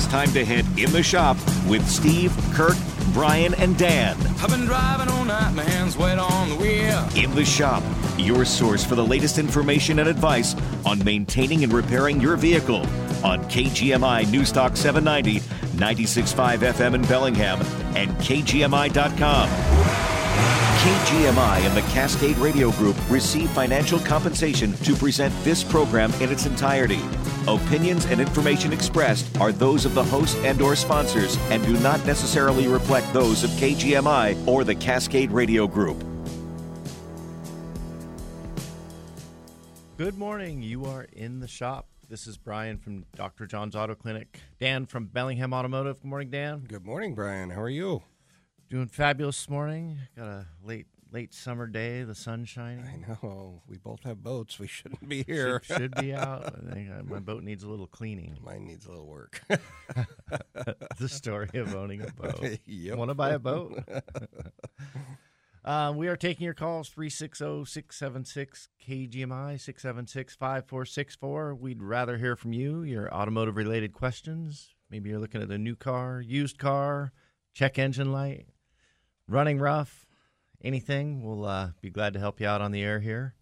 It's time to head in the shop with Steve, Kirk, Brian, and Dan. I've been driving all night, my hands wet on the wheel. In the shop, your source for the latest information and advice on maintaining and repairing your vehicle on KGMI Newstalk 790, 96.5 FM in Bellingham, and KGMI.com. KGMI and the Cascade Radio Group receive financial compensation to present this program in its entirety. Opinions and information expressed are those of the host and or sponsors and do not necessarily reflect those of KGMI or the Cascade Radio Group. Good morning. You are in the shop. This is Brian from Dr. John's Auto Clinic. Dan from Bellingham Automotive. Good morning, Dan. Good morning, Brian. How are you? Doing fabulous this morning. Got a late late summer day. The sun shining. I know. We both have boats. We shouldn't be here. Should, should be out. I think uh, my boat needs a little cleaning. Mine needs a little work. the story of owning a boat. Yep. Want to buy a boat? Um, we are taking your calls 360 676 KGMI 676 5464. We'd rather hear from you, your automotive related questions. Maybe you're looking at a new car, used car, check engine light, running rough, anything. We'll uh, be glad to help you out on the air here.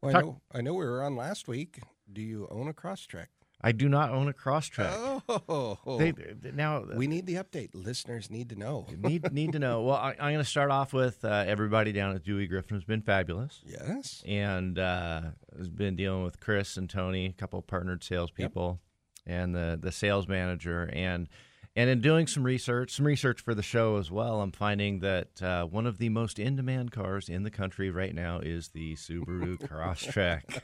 Well, I know. I know we were on last week. Do you own a Crosstrek? I do not own a Crosstrek. Oh, They, now we need the update. Listeners need to know. need need to know. Well, I, I'm going to start off with uh, everybody down at Dewey Griffin has been fabulous. Yes. and uh, has been dealing with Chris and Tony, a couple of partnered salespeople, and the the sales manager, and and in doing some research, some research for the show as well, I'm finding that uh, one of the most in demand cars in the country right now is the Subaru Crosstrek.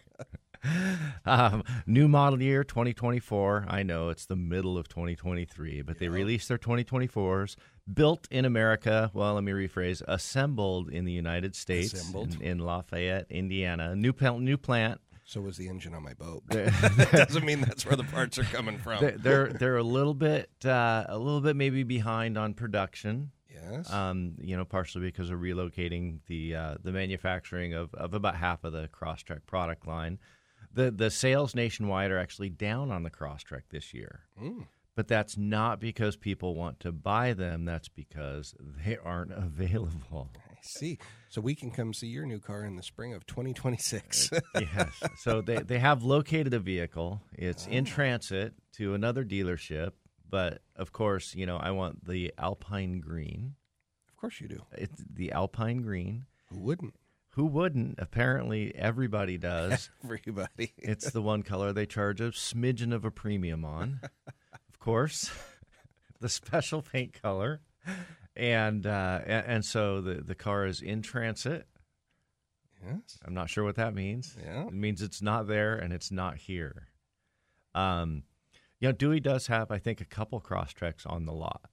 um, new model year 2024. I know it's the middle of 2023, but they released their 2024s. Built in America. Well, let me rephrase. Assembled in the United States, Assembled. in, in Lafayette, Indiana. New plant. New plant. So was the engine on my boat. that doesn't mean that's where the parts are coming from. They're they're, they're a little bit uh, a little bit maybe behind on production. yes. Um, you know, partially because of relocating the uh, the manufacturing of, of about half of the Crosstrek product line. The the sales nationwide are actually down on the Crosstrek this year. Mm. But that's not because people want to buy them. That's because they aren't available. I see. So we can come see your new car in the spring of 2026. Uh, yes. So they, they have located a vehicle. It's in ah. transit to another dealership. But of course, you know, I want the Alpine Green. of course you do. It's the Alpine Green. Who wouldn't? Who wouldn't? Apparently, everybody does. Everybody. it's the one color they charge a smidgen of a premium on. Of course, the special paint color, and uh, and so the the car is in transit. yes. I'm not sure what that means. Yeah. It means it's not there and it's not here. Um, you know, Dewey does have, I think, a couple cross on the lot.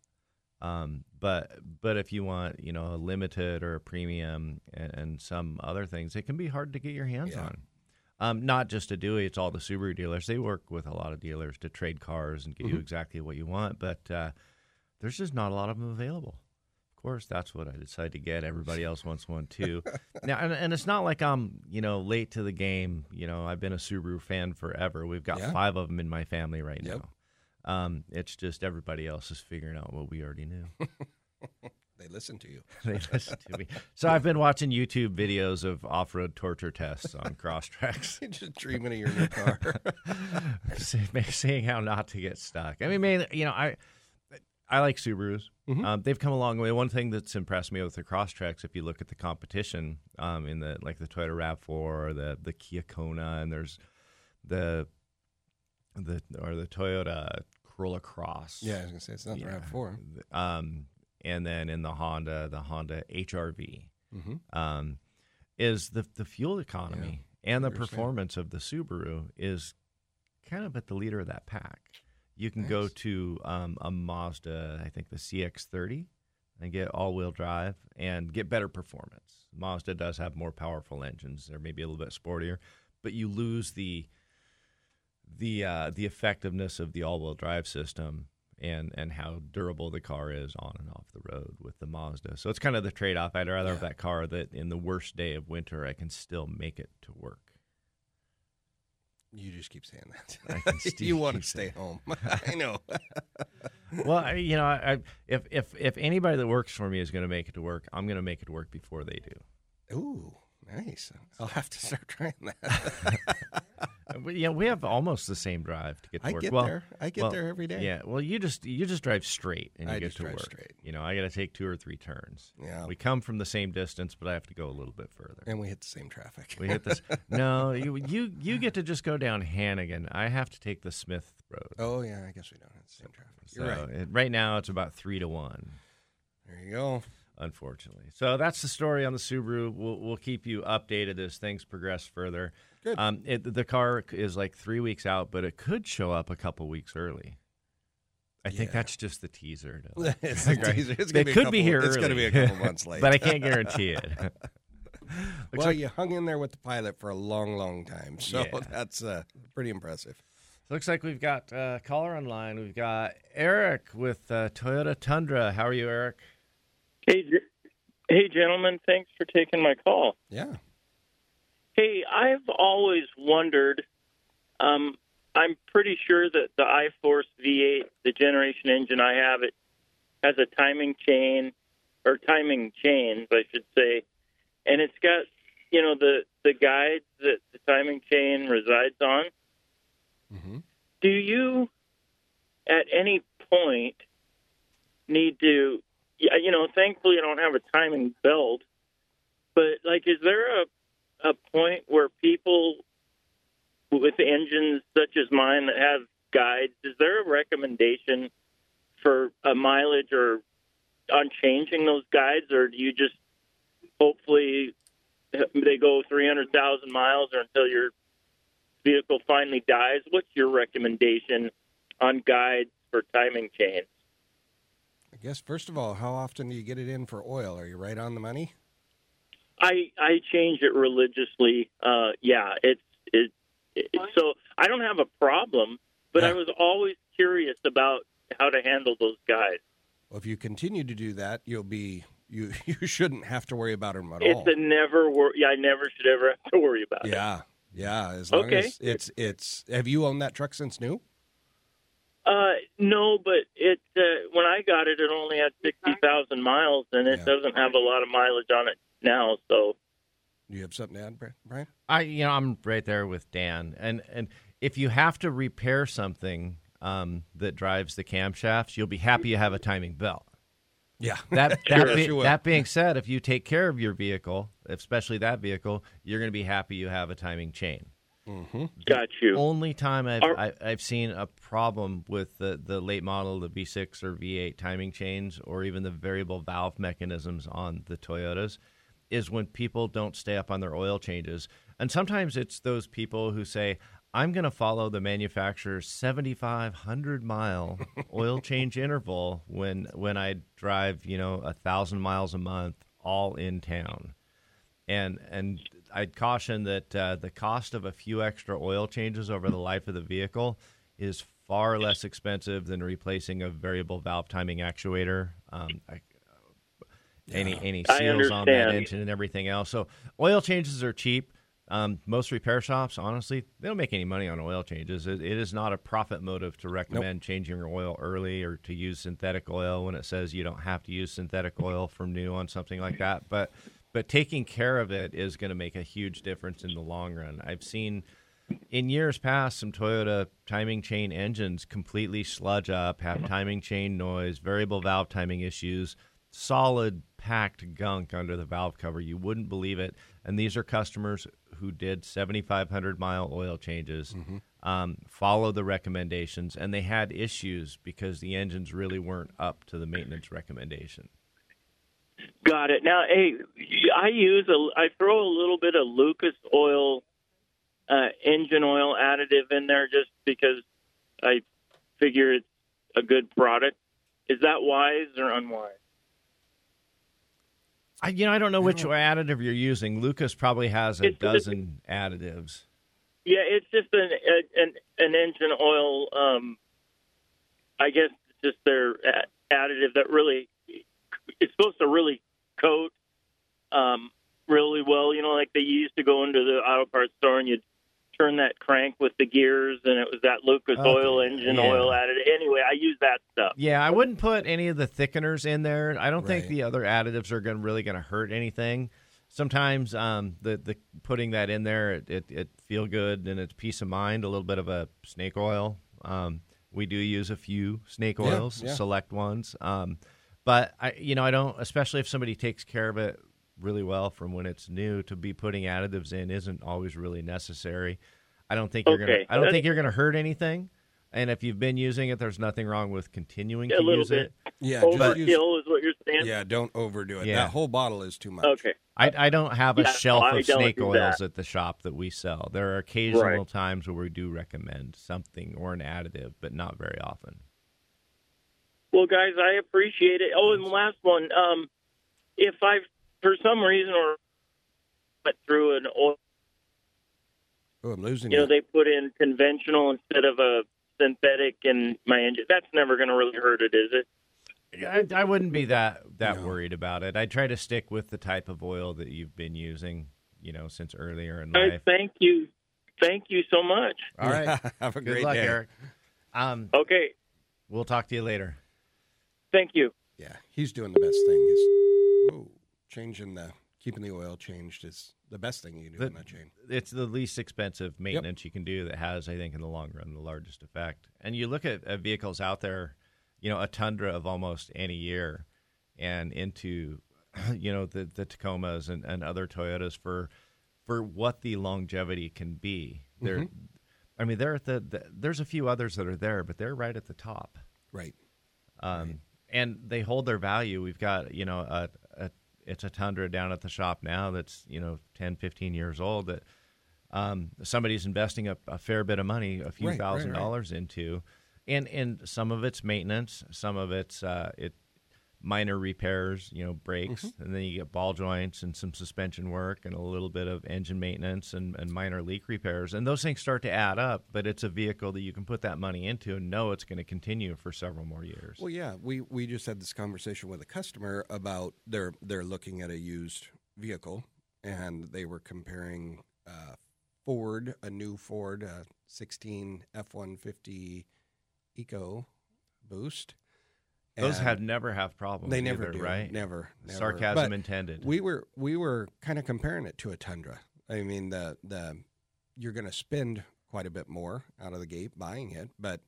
Um, but but if you want, you know, a limited or a premium and, and some other things, it can be hard to get your hands Yeah. on. Um, not just a Dewey, it's all the Subaru dealers. They work with a lot of dealers to trade cars and get you exactly what you want, but uh, there's just not a lot of them available. Course, that's what I decided to get. Everybody else wants one too. now, and, and it's not like I'm, you know, late to the game. You know, I've been a Subaru fan forever. We've got Yeah. five of them in my family right Yep. now. Um, it's just everybody else is figuring out what we already knew. They listen to you. they listen to me. So I've been watching YouTube videos of off-road torture tests on Crosstreks. You're just dreaming of your new car. seeing how not to get stuck. I mean, man, you know, I I like Subarus. Um, they've come a long way. One thing that's impressed me with the Crosstreks, if you look at the competition um, in the like the Toyota Rav Four or the the Kia Kona, and there's the the or the Toyota Corolla Cross. yeah, I was gonna say it's not the Rav4. Um, and then in the Honda, the Honda HRV Mm-hmm. um, is the the fuel economy and the performance of the Subaru is kind of at the leader of that pack. You can go to um, a Mazda, I think the CX-30, and get all-wheel drive and get better performance. Mazda does have more powerful engines; they're maybe a little bit sportier, but you lose the the uh, the effectiveness of the all-wheel drive system and and how durable the car is on and off the road with the Mazda. So it's kind of the trade-off. I'd rather have that car that in the worst day of winter I can still make it to work. You just keep saying that. you want to stay home. I know. well, I, you know, I, if if if anybody that works for me is going to make it to work, I'm going to make it work before they do. Ooh, nice. I'll have to start trying that. Uh, Yeah, we have almost the same drive to get to I work. get well, there. I get well, there every day. Yeah, well, you just you just drive straight and you I get to drive work. straight. You know, I got to take two or three turns. Yeah. we come from the same distance, but I have to go a little bit further. And we hit the same traffic. We hit this. no, you you you get to just go down Hannegan. I have to take the Smith Road. oh, yeah. I guess we don't have the same traffic. You're So right. it- right now, it's about three to one. There you go. Unfortunately. So that's the story on the Subaru. We'll, we'll keep you updated as things progress further. Good. Um, it, the car is like three weeks out, but it could show up a couple weeks early. I think that's just the teaser. To it's a teaser. It's it be could be here. It's going to be a couple months late. but I can't guarantee it. Well, like, you hung in there with the pilot for a long, long time. So Yeah. that's uh, pretty impressive. looks like we've got uh, caller online. We've got Eric with uh, Toyota Tundra. How are you, Eric? Hey, hey, gentlemen, thanks for taking my call. Yeah. Hey, I've always wondered. Um, I'm pretty sure that the iForce V8, the generation engine I have, it has a timing chain or timing chains, I should say, and it's got you know the the guides that the timing chain resides on. hmm do you at any point need to you know thankfully i don't have a timing belt but like is there a a point where people with engines such as mine that have guides is there a recommendation for a mileage or on changing those guides or do you just hopefully they go 300,000 miles or until your vehicle finally dies, what's your recommendation on guides for timing chains? I guess, first of all, how often do you get it in for oil? Are you right on the money? I I change it religiously. Uh, yeah, it's it, it. So I don't have a problem, but I was always curious about how to handle those guys. Well, if you continue to do that, you'll be you you shouldn't have to worry about them at It's all. a never wor- Yeah, I never should ever have to worry about it. yeah, yeah. As long Okay. as it's it's. Have you owned that truck since new? Uh, no, but it uh, when I got it, it only had sixty thousand miles, and it Yeah. doesn't have a lot of mileage on it now. So you have something to add, Brian? I you know I'm right there with Dan, and and if you have to repair something um, that drives the camshafts, you'll be happy you have a timing belt. Yeah. That Sure. be- You that being said, if you take care of your vehicle, especially that vehicle, you're going to be happy you have a timing chain. Mm-hmm. got you. Only time I've Are- I, I've seen a problem with the the late model, the V6 or V8 timing chains, or even the variable valve mechanisms on the Toyotas, is when people don't stay up on their oil changes, and sometimes it's those people who say. I'm going to follow the manufacturer's 7,500 mile oil change interval when when I drive, you know, a thousand miles a month, all in town and and I'd caution that uh, the cost of a few extra oil changes over the life of the vehicle is far less expensive than replacing a variable valve timing actuator. Um, I, any any seals on that engine and everything else. So oil changes are cheap. Um, most repair shops, honestly, they don't make any money on oil changes. It, it is not a profit motive to recommend changing your oil early or to use synthetic oil when it says you don't have to use synthetic oil from new on something like that. But but taking care of it is going to make a huge difference in the long run. I've seen in years past some Toyota timing chain engines completely sludge up, have timing chain noise, variable valve timing issues, solid packed gunk under the valve cover. You wouldn't believe it. And these are customers who did 7,500 mile oil changes, um, follow the recommendations, and they had issues because the engines really weren't up to the maintenance recommendation. Got it. Now, hey, I use a, I throw a little bit of Lucas oil, uh, engine oil additive in there just because I figure it's a good product. Is that wise or unwise? I, you know, I don't know which additive you're using. Lucas probably has a It's- it's- dozen additives. Yeah, it's just an an, an engine oil. Um, I guess it's just their additive that really it's supposed to really coat um, really well. You know, like they used to go into the auto parts store and you'd turn that crank with the gears, and it was that Lucas Okay, oil engine yeah. oil added. Anyway, I use that stuff. Yeah, I wouldn't put any of the thickeners in there. I don't think the other additives are going really going to hurt anything. Sometimes um, the the putting that in there, it, it, it feel good and it's peace of mind. A little bit of a snake oil. Um, we do use a few snake Yeah, oils, yeah. select ones. Um, but I, you know, I don't, especially if somebody takes care of it really well from when it's new. To be putting additives in isn't always really necessary. I don't think you're gonna. I don't that's- think you're gonna hurt anything. And if you've been using it, there's nothing wrong with continuing A to little use bit. it. Yeah, just Overkill use, is what you're saying. yeah, don't overdo it. Yeah. That whole bottle is too much. Okay. I, I don't have a Yeah, shelf I of snake oils that. at the shop that we sell. There are occasional Right. times where we do recommend something or an additive, but not very often. Well, guys, I appreciate it. Oh, and the last one. Um, if I, for some reason, or went through an oil, Oh, I'm losing you know, they put in conventional instead of a synthetic in my engine. That's never going to really hurt it, is it? I, I wouldn't be that that No. worried about it. I try to stick with the type of oil that you've been using, you know, since earlier in Guys, life. thank you, thank you so much. All right. Have a Good great luck, day. Eric. Um, Okay, we'll talk to you later. Thank you. Yeah, he's doing the best thing. He's whoa, changing the keeping the oil changed is the best thing you can do The- in that chain. it's the least expensive maintenance you can do that has, I think, in the long run, the largest effect. And you look at, at vehicles out there, you know, a Tundra of almost any year, and into, you know, the the Tacomas and, and other Toyotas for for what the longevity can be. They're, I mean, they're at the, the there's a few others that are there, but they're right at the top. Right. Um, and they hold their value. We've got, you know, a, a it's a Tundra down at the shop now that's, you know, 10, 15 years old that um, somebody's investing a, a fair bit of money, a few Right, right, thousand right. dollars into. And and some of it's maintenance, some of it's uh, it minor repairs, you know, brakes, Mm-hmm. and then you get ball joints and some suspension work and a little bit of engine maintenance and, and minor leak repairs. And those things start to add up, but it's a vehicle that you can put that money into and know it's going to continue for several more years. Well, yeah, we we just had this conversation with a customer about they're they're looking at a used vehicle and they were comparing uh, Ford, a new Ford uh, 16 F150 Eco Boost. Those have never have problems. they never either, do, right? Never, never. Sarcasm But intended. We were we were kind of comparing it to a Tundra. I mean, the the you're going to spend quite a bit more out of the gate buying it, but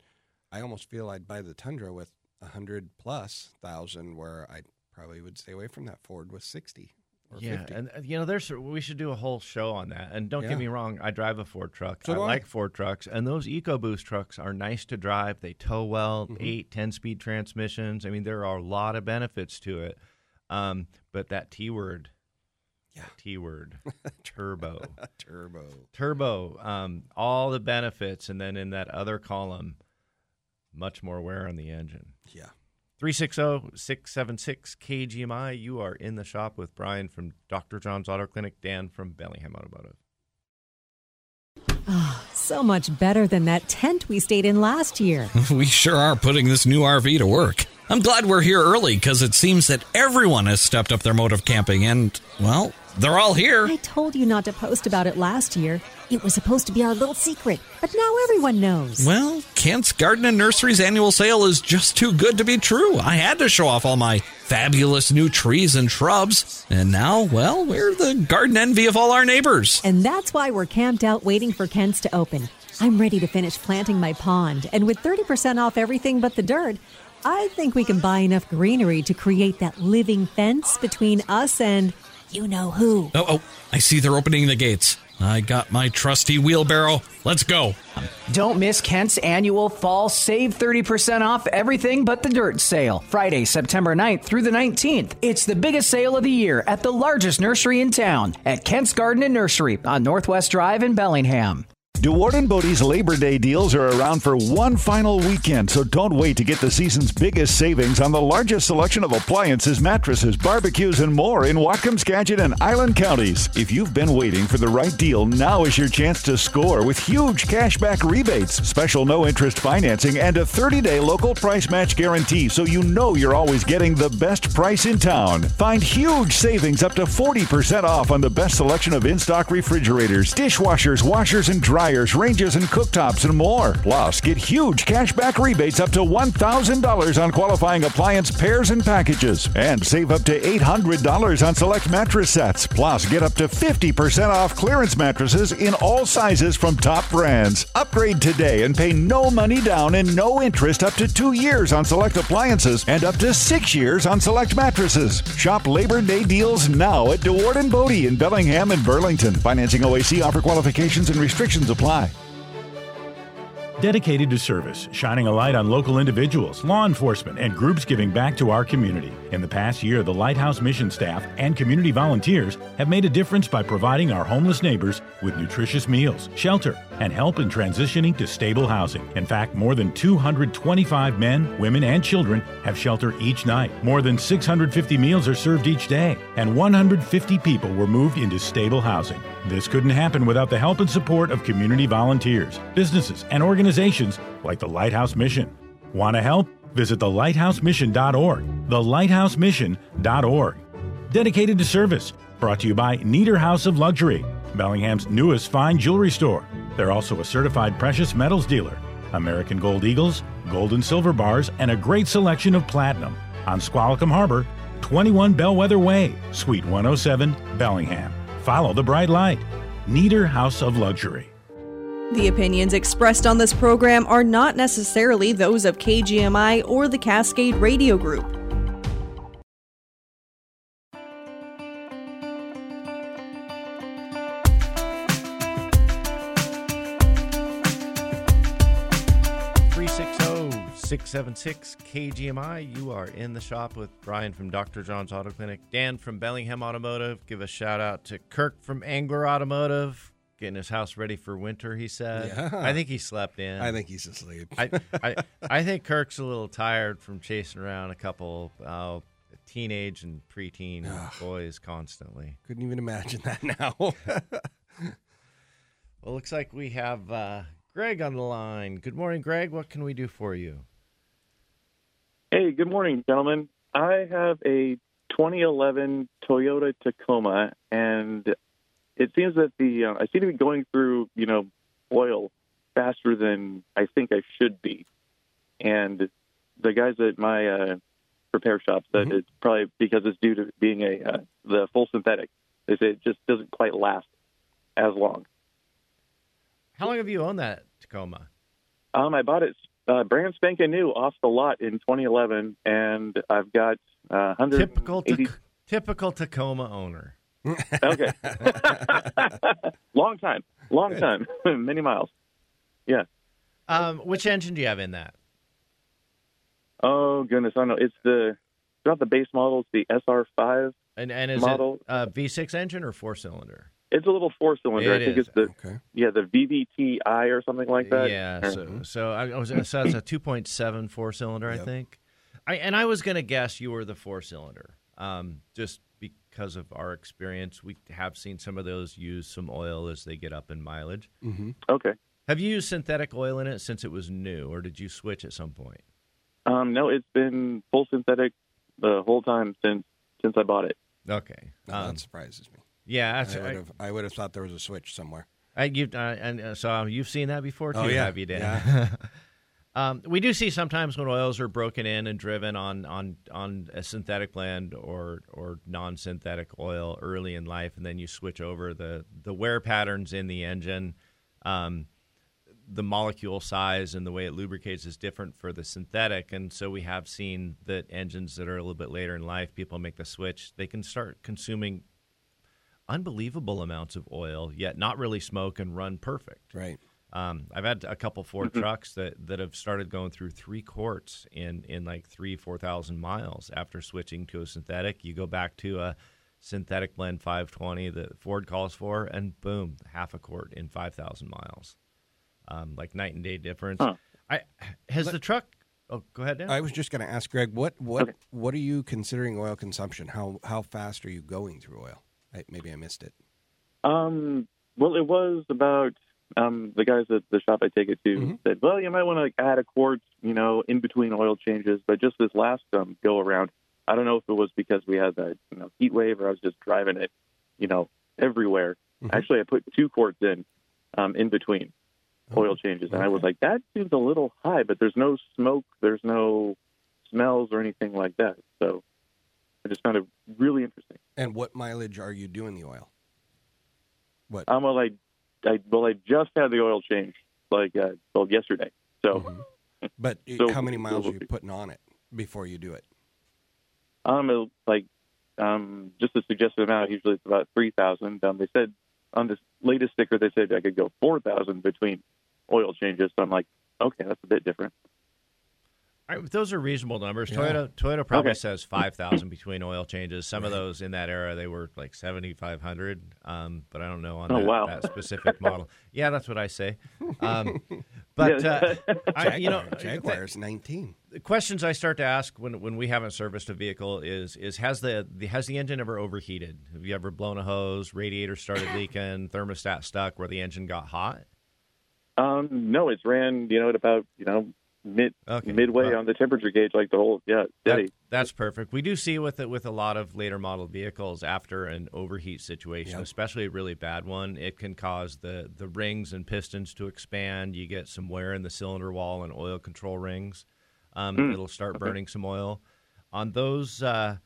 I almost feel I'd buy the Tundra with a hundred plus thousand, where I probably would stay away from that Ford with sixty yeah, fifty. and uh, you know, there's we should do a whole show on that. And don't Yeah. get me wrong, I drive a Ford truck. So I do I. like Ford trucks, and those EcoBoost trucks are nice to drive. They tow well, Mhm. eight, ten speed transmissions. I mean, there are a lot of benefits to it. Um, but that T word, Yeah. T word, turbo. Turbo. turbo, um, all the benefits, and then in that other column, much more wear on the engine. Yeah. 360 676 KGMI. You are in the shop with Brian from Dr. John's Auto Clinic, Dan from Bellingham Automotive. Ah, so much better than that tent we stayed in last year. We sure are putting this new RV to work. I'm glad we're here early because it seems that everyone has stepped up their mode of camping and, well, they're all here. I told you not to post about it last year. It was supposed to be our little secret, but now everyone knows. Well, Kent's Garden and Nursery's annual sale is just too good to be true. I had to show off all my fabulous new trees and shrubs. And now, well, we're the garden envy of all our neighbors. And that's why we're camped out waiting for Kent's to open. I'm ready to finish planting my pond, and with 30% off everything but the dirt, I think we can buy enough greenery to create that living fence between us and you know who. Oh, oh, I see they're opening the gates. I got my trusty wheelbarrow. Let's go. Don't miss Kent's annual fall save 30% off everything but the dirt sale. Friday, September 9th through the 19th. It's the biggest sale of the year at the largest nursery in town at Kent's Garden and Nursery on Northwest Drive in Bellingham. Dewaard and Bode's Labor Day deals are around for one final weekend, so don't wait to get the season's biggest savings on the largest selection of appliances, mattresses, barbecues, and more in Whatcom, Skagit, and Island counties. If you've been waiting for the right deal, now is your chance to score with huge cashback rebates, special no interest financing, and a 30 day local price match guarantee so you know you're always getting the best price in town. Find huge savings up to 40% off on the best selection of in stock refrigerators, dishwashers, washers, and dryers dryers, ranges, and cooktops, and more. Plus, get huge cashback rebates up to $1,000 on qualifying appliance pairs and packages. And save up to $800 on select mattress sets. Plus, get up to 50% off clearance mattresses in all sizes from top brands. Upgrade today and pay no money down and no interest up to two years on select appliances and up to six years on select mattresses. Shop Labor Day deals now at Dewaard and Bode in Bellingham and Burlington. Financing OAC offer qualifications and restrictions apply apply. Dedicated to service, shining a light on local individuals, law enforcement, and groups giving back to our community. In the past year, the Lighthouse mission staff and community volunteers have made a difference by providing our homeless neighbors with nutritious meals, shelter, and help in transitioning to stable housing. In fact, more than 225 men, women, and children have shelter each night. More than 650 meals are served each day, and 150 people were moved into stable housing. This couldn't happen without the help and support of community volunteers, businesses, and organizations like the Lighthouse Mission. Want to help? Visit thelighthousemission.org. Thelighthousemission.org. Dedicated to service. Brought to you by Neater House of Luxury, Bellingham's newest fine jewelry store. They're also a certified precious metals dealer. American Gold Eagles, gold and silver bars, and a great selection of platinum. On Squalicum Harbor, 21 Bellwether Way, Suite 107, Bellingham. Follow the bright light. Neater House of Luxury. The opinions expressed on this program are not necessarily those of KGMI or the Cascade Radio Group. Three six zero six seven six KGMI. You are in the shop with Brian from Dr. John's Auto Clinic, Dan from Bellingham Automotive. Give a shout out to Kirk from Angler Automotive, getting his house ready for winter. He said. Yeah. I think he slept in. I think he's asleep. I, I, I think Kirk's a little tired from chasing around a couple uh, teenage and preteen boys constantly. Couldn't even imagine that now. Well, looks like we have uh, Greg on the line. Good morning, Greg. What can we do for you? Hey, good morning, gentlemen. I have a 2011 Toyota Tacoma, and it seems that the uh, I seem to be going through, you know, oil faster than I think I should be. And the guys at my uh, repair shop said it's probably because it's due to being a uh, the full synthetic. They say it just doesn't quite last as long. How long have you owned that Tacoma? Um, I bought it uh, brand spanking new off the lot in 2011, and I've got uh, 180. Typical, Tac- typical Tacoma owner. Okay. long time. Long time. Many miles. Yeah. Um, which engine do you have in that? Oh goodness, I don't know. It's the it's not the base model. It's the SR5 And and is model. it a V6 engine or four cylinder? It's a little four cylinder. It I think is. it's the yeah the VVTi or something like that. Yeah. Or- So so I, I was so it's a 2.7 four cylinder, I think. I and I was gonna guess you were the four cylinder, um, just because of our experience. We have seen some of those use some oil as they get up in mileage. Mm-hmm. Okay. Have you used synthetic oil in it since it was new, or did you switch at some point? Um, no, it's been full synthetic the whole time since since I bought it. Okay. Well, Um, that surprises me. Yeah, I that's, would I, have. I would have thought there was a switch somewhere. I, you uh, and uh, so you've seen that before too, Oh, yeah. have you, Dan? Yeah. um, we do see sometimes when oils are broken in and driven on on on a synthetic blend or or non-synthetic oil early in life, and then you switch over the the wear patterns in the engine. Um, the molecule size and the way it lubricates is different for the synthetic, and so we have seen that engines that are a little bit later in life, people make the switch. They can start consuming unbelievable amounts of oil, yet not really smoke and run perfect. Right. Um, I've had a couple Ford trucks that, that have started going through three quarts in, in like three, 4,000 miles after switching to a synthetic. You go back to a synthetic blend 520 that Ford calls for, and boom, half a quart in 5,000 miles. Um, like night and day difference. I Has the truck. Oh, go ahead, Dan. I was just going to ask Greg, what what what are you considering oil consumption? How how fast are you going through oil? I, maybe I missed it. Um, well, it was about um, the guys at the shop I take it to said, well, you might want to like, add a quart, you know, in between oil changes. But just this last um, go around, I don't know if it was because we had that you know heat wave or I was just driving it, you know, everywhere. Actually, I put two quarts in um, in between. oil changes, and I was like, that seems a little high, but there's no smoke, there's no smells or anything like that. So I just found it really interesting. And what mileage are you doing the oil? What? Um, well, I, I well, I just had the oil change like uh, well yesterday. So, But So- how many miles are you putting on it before you do it? um, like um, just a suggested amount. Usually it's about three thousand. Um, they said on this latest sticker they said I could go four thousand between oil changes. So I'm like, okay, that's a bit different. All right, those are reasonable numbers. Yeah. Toyota Toyota probably Okay. says five thousand between oil changes. Some of those in that era they were like seventy five hundred, um, but I don't know on Oh, that, wow. that specific model. Yeah, that's what I say. Um, but uh, I, you know, Jaguar is 19. the questions I start to ask when when we haven't serviced a vehicle is is has the, the has the engine ever overheated? Have you ever blown a hose, radiator started leaking, thermostat stuck where the engine got hot? Um, no, it's ran you know at about you know mid okay. midway on the temperature gauge, like the whole yeah steady. That- that's perfect. We do see with it with a lot of later model vehicles after an overheat situation, especially a really bad one, it can cause the the rings and pistons to expand. You get some wear in the cylinder wall and oil control rings. Um, Hmm. It'll start Okay. burning some oil on those. Uh,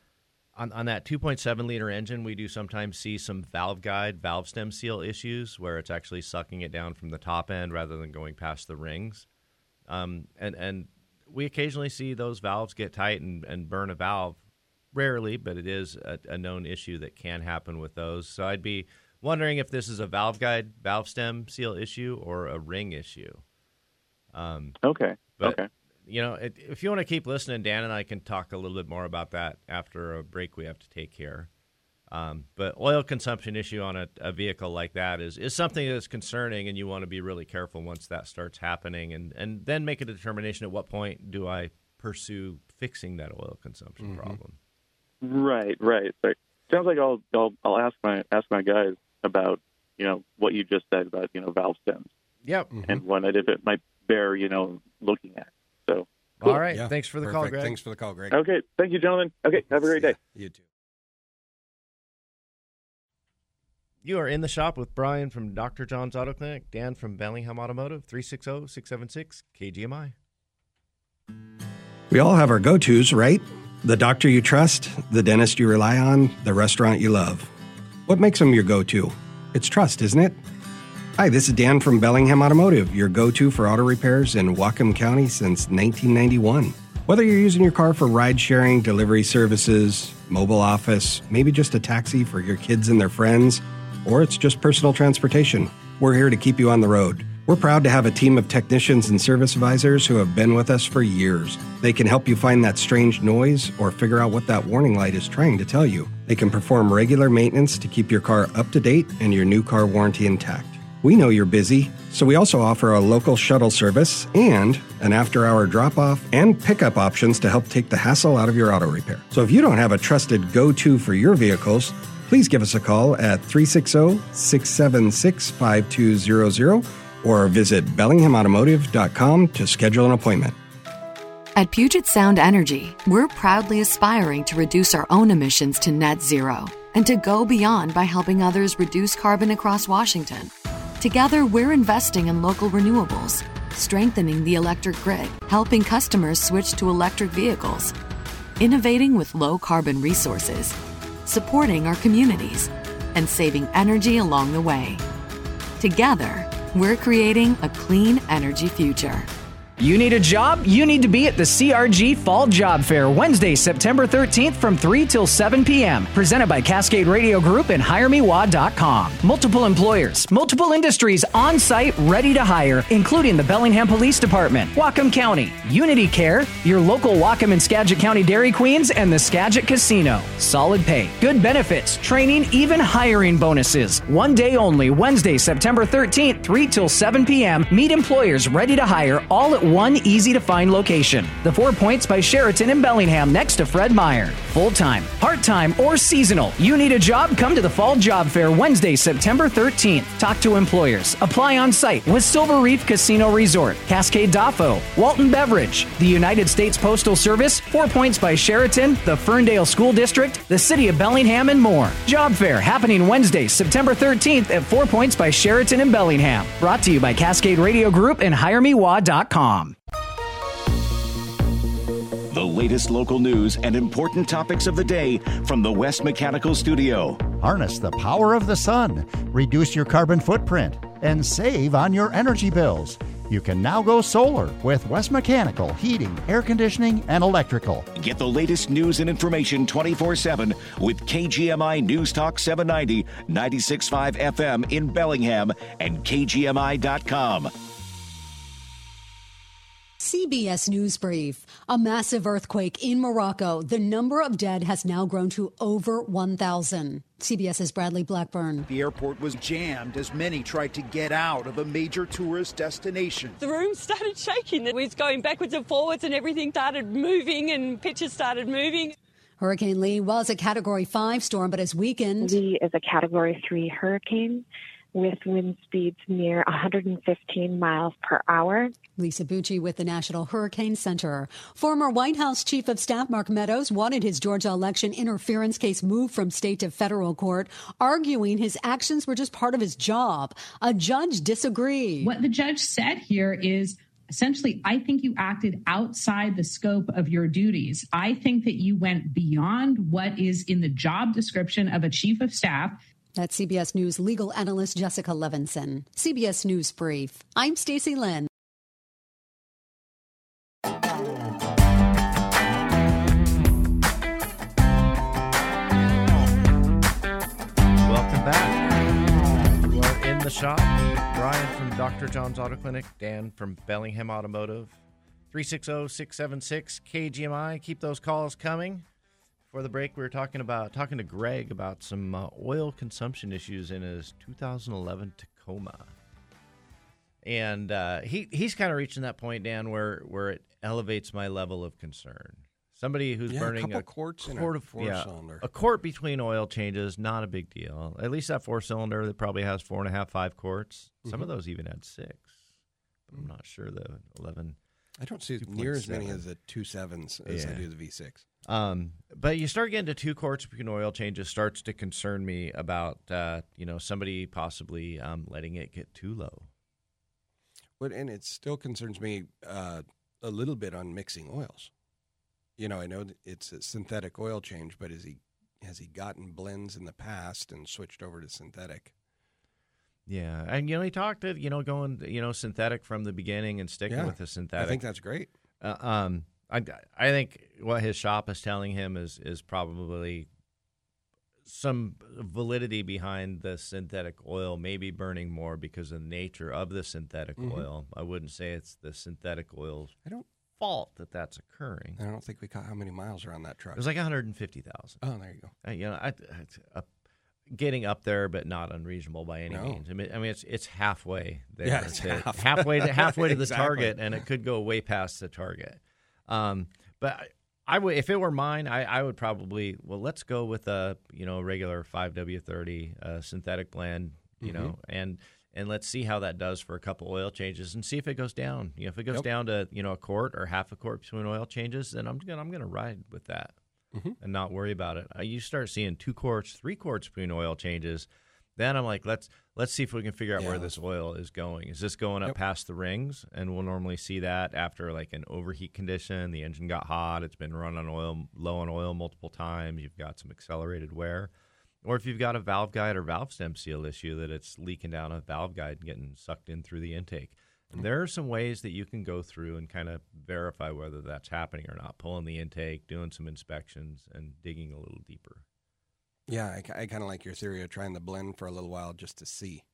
on, on that 2.7 liter engine, we do sometimes see some valve guide, valve stem seal issues where it's actually sucking it down from the top end rather than going past the rings. Um, and, and we occasionally see those valves get tight and, and burn a valve. Rarely, but it is a, a known issue that can happen with those. So I'd be wondering if this is a valve guide, valve stem seal issue or a ring issue. Um, okay. but okay. you know, it, if you want to keep listening, Dan and I can talk a little bit more about that after a break we have to take here. Um, but oil consumption issue on a, a vehicle like that is, is something that's concerning, and you want to be really careful once that starts happening, and, and then make a determination at what point do I pursue fixing that oil consumption problem. Right, right. So sounds like I'll I'll I'll ask my ask my guys about you know what you just said about you know valve stems Yep. and wondered if it might bear you know looking at. So All right. Thanks for the call, Greg. Thanks for the call, Greg. okay, thank you, gentlemen. Okay, have a great day. You too. You are in the shop with Brian from Dr. John's Auto Clinic, Dan from Bellingham Automotive, oh, 360 676 KGMI. We all have our go tos, right? The doctor you trust, the dentist you rely on, the restaurant you love. What makes them your go to? It's trust, isn't it? Hi, this is Dan from Bellingham Automotive, your go to for auto repairs in Whatcom County since 1991. Whether you're using your car for ride sharing, delivery services, mobile office, maybe just a taxi for your kids and their friends, or it's just personal transportation, we're here to keep you on the road. We're proud to have a team of technicians and service advisors who have been with us for years. They can help you find that strange noise or figure out what that warning light is trying to tell you. They can perform regular maintenance to keep your car up to date and your new car warranty intact. We know you're busy, so we also offer a local shuttle service and an after hour drop off and pickup options to help take the hassle out of your auto repair. So if you don't have a trusted go to for your vehicles, please give us a call at 360 676 5200 or visit BellinghamAutomotive.com to schedule an appointment. At Puget Sound Energy, we're proudly aspiring to reduce our own emissions to net zero and to go beyond by helping others reduce carbon across Washington. Together, we're investing in local renewables, strengthening the electric grid, helping customers switch to electric vehicles, innovating with low carbon resources, supporting our communities, and saving energy along the way. Together, we're creating a clean energy future. You need a job? You need to be at the CRG Fall Job Fair Wednesday, September 13th from 3 till 7 p.m. Presented by Cascade Radio Group and HireMeWa.com. Multiple employers, multiple industries on site ready to hire, including the Bellingham Police Department, Whatcom County, Unity Care, your local Whatcom and Skagit County Dairy Queens, and the Skagit Casino. Solid pay, good benefits, training, even hiring bonuses. One day only, Wednesday, September 13th, 3 till 7 p.m. Meet employers ready to hire all at one easy to find location. The Four Points by Sheraton in Bellingham next to Fred Meyer. Full time, part time, or seasonal. You need a job? Come to the Fall Job Fair Wednesday, September 13th. Talk to employers. Apply on site with Silver Reef Casino Resort, Cascade Dafo, Walton Beverage, the United States Postal Service, Four Points by Sheraton, the Ferndale School District, the City of Bellingham, and more. Job Fair happening Wednesday, September 13th at Four Points by Sheraton in Bellingham. Brought to you by Cascade Radio Group and HireMeWa.com. The latest local news and important topics of the day from the West Mechanical Studio. Harness the power of the sun, reduce your carbon footprint, and save on your energy bills. You can now go solar with West Mechanical Heating, Air Conditioning, and Electrical. Get the latest news and information 24 7 with KGMI News Talk 790, 96.5 FM in Bellingham and KGMI.com. CBS News Brief. A massive earthquake in Morocco. The number of dead has now grown to over 1,000. CBS's Bradley Blackburn. The airport was jammed as many tried to get out of a major tourist destination. The room started shaking. It was going backwards and forwards, and everything started moving, and pictures started moving. Hurricane Lee was a Category 5 storm, but has weakened. Lee is a Category 3 hurricane with wind speeds near 115 miles per hour. Lisa Bucci with the National Hurricane Center. Former White House Chief of Staff Mark Meadows wanted his Georgia election interference case moved from state to federal court, arguing his actions were just part of his job. A judge disagreed. What the judge said here is essentially, I think you acted outside the scope of your duties. I think that you went beyond what is in the job description of a chief of staff. That's CBS News legal analyst Jessica Levinson. CBS News Brief. I'm Stacy Lynn. Welcome back. You are in the shop. Brian from Dr. John's Auto Clinic, Dan from Bellingham Automotive. 360 676 KGMI. Keep those calls coming. Before the break, we were talking about talking to Greg about some uh, oil consumption issues in his 2011 Tacoma, and uh, he he's kind of reaching that point, Dan, where where it elevates my level of concern. Somebody who's Yeah, a burning quarts a quart of four-cylinder. a quart between oil changes, not a big deal. At least that four cylinder that probably has four and a half, five quarts. Some Mhm. of those even had six. But I'm not sure the 11. I don't see near as many as the two sevens as I do the V6. Um, but you start getting to two quarts between oil changes starts to concern me about uh, you know somebody possibly um, letting it get too low. But and it still concerns me uh, a little bit on mixing oils. You know, I know it's a synthetic oil change, but is he has he gotten blends in the past and switched over to synthetic? Yeah, and you know he talked to you know going you know synthetic from the beginning and sticking Yeah, with the synthetic. I think that's great. Uh, um, I I think what his shop is telling him is is probably some validity behind the synthetic oil maybe burning more because of the nature of the synthetic Mhm. oil. I wouldn't say it's the synthetic oil's I don't fault that that's occurring. I don't think we caught how many miles are on that truck. It was like 150,000. Oh, there you go. Uh, you know, I, I, uh, getting up there, but not unreasonable by any No. means. I mean, I mean, it's it's halfway there. Yeah, it's to- half. halfway to halfway to the Exactly. target, and it could go way past the target. Um, but I, I would, if it were mine, I, I would probably well, let's go with a you know regular five W thirty uh, synthetic blend, you Mhm. know, and and let's see how that does for a couple oil changes and see if it goes down. You know, if it goes Yep. down to you know a quart or half a quart between oil changes, then I'm gonna I'm gonna ride with that Mhm. and not worry about it. Uh, you start seeing two quarts, three quarts between oil changes, then I'm like, let's let's see if we can figure out Yeah, where this oil is going. Is this going up Yep. past the rings? And we'll normally see that after like an overheat condition. The engine got hot. It's been run on oil, low on oil multiple times. You've got some accelerated wear. Or if you've got a valve guide or valve stem seal issue that it's leaking down a valve guide and getting sucked in through the intake. And there are some ways that you can go through and kind of verify whether that's happening or not. Pulling the intake, doing some inspections, and digging a little deeper. Yeah, I, I kind of like your theory of trying the blend for a little while just to see.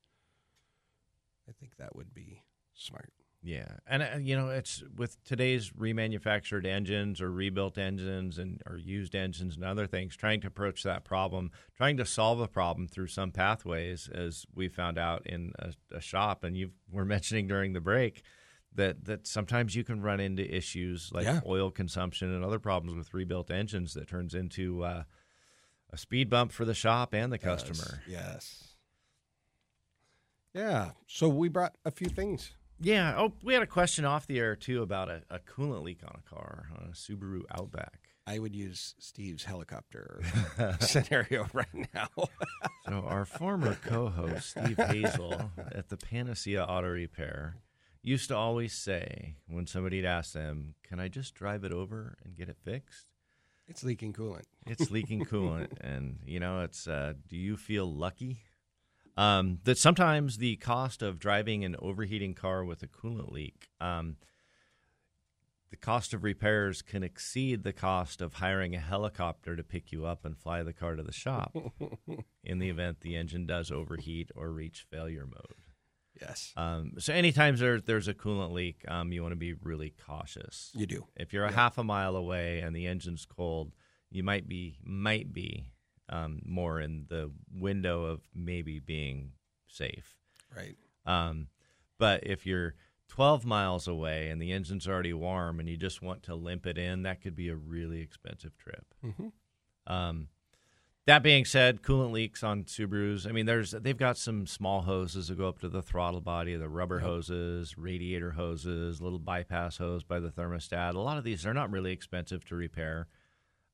I think that would be smart. Yeah, and uh, you know, it's with today's remanufactured engines or rebuilt engines and or used engines and other things, trying to approach that problem, trying to solve a problem through some pathways, as we found out in a, a shop, and you were mentioning during the break. that that sometimes you can run into issues like Yeah. oil consumption and other problems with rebuilt engines that turns into uh, a speed bump for the shop and the customer. Yes. Yeah. So we brought a few things. Yeah. Oh, we had a question off the air too about a, a coolant leak on a car on a Subaru Outback. I would use Steve's helicopter scenario right now. So our former co-host Steve Hazel at the Panacea Auto Repair used to always say when somebody'd ask them, "Can I just drive it over and get it fixed?" It's leaking coolant. It's leaking coolant, and you know, it's. Uh, do you feel lucky? Um, that sometimes the cost of driving an overheating car with a coolant leak, um, the cost of repairs can exceed the cost of hiring a helicopter to pick you up and fly the car to the shop in the event the engine does overheat or reach failure mode. Yes. Um, so anytime there, there's a coolant leak, um, you want to be really cautious. You do. If you're a half a mile away and the engine's cold, you might be might be um, more in the window of maybe being safe. Right. Um, but if you're 12 miles away and the engine's already warm and you just want to limp it in, that could be a really expensive trip. Mhm. That being said, coolant leaks on Subarus. I mean, there's they've got some small hoses that go up to the throttle body, the rubber Yep. hoses, radiator hoses, little bypass hose by the thermostat. A lot of these are not really expensive to repair.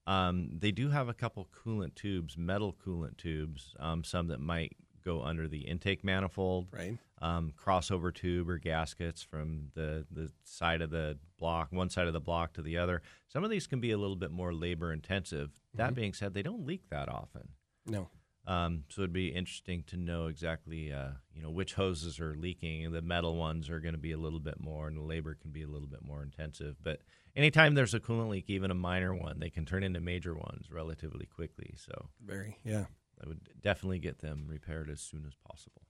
Um, they do have a couple coolant tubes, metal coolant tubes, um, some that might go under the intake manifold, right? Um, crossover tube or gaskets from the the side of the block, one side of the block to the other. Some of these can be a little bit more labor intensive. That Mhm. being said, they don't leak that often. No. Um, so it'd be interesting to know exactly, uh, you know, which hoses are leaking. The metal ones are going to be a little bit more, and the labor can be a little bit more intensive. But anytime there's a coolant leak, even a minor one, they can turn into major ones relatively quickly. So Very, yeah. I would definitely get them repaired as soon as possible.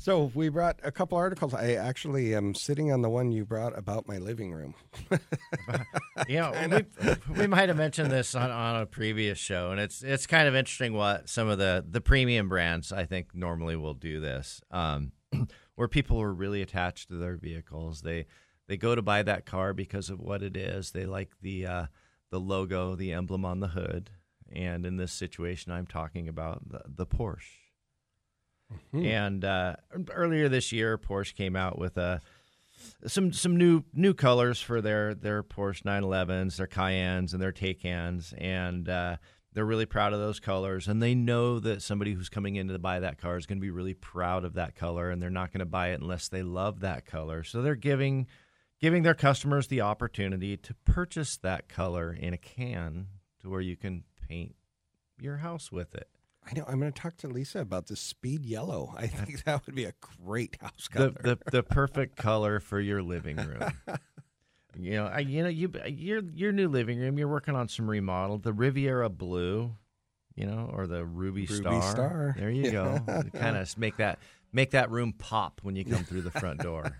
So we brought a couple articles. I actually am sitting on the one you brought about my living room. Yeah, we, we might have mentioned this on, on a previous show, and it's it's kind of interesting what some of the the premium brands I think normally will do this, um, where people are really attached to their vehicles. They they go to buy that car because of what it is. They like the uh, the logo, the emblem on the hood, and in this situation, I'm talking about the, the Porsche. And uh, earlier this year, Porsche came out with a some some new new colors for their their Porsche 911s, their Cayennes, and their Taycans, and uh, they're really proud of those colors. And they know that somebody who's coming in to buy that car is going to be really proud of that color, and they're not going to buy it unless they love that color. So they're giving giving their customers the opportunity to purchase that color in a can to where you can paint your house with it. I know. I'm going to talk to Lisa about the speed yellow. I think that would be a great house color. the, the the perfect color for your living room. you know, I, you know, you your your new living room. You're working on some remodel. The Riviera Blue, you know, or the Ruby, Ruby Star. Star. There you go. kind of make that make that room pop when you come through the front door.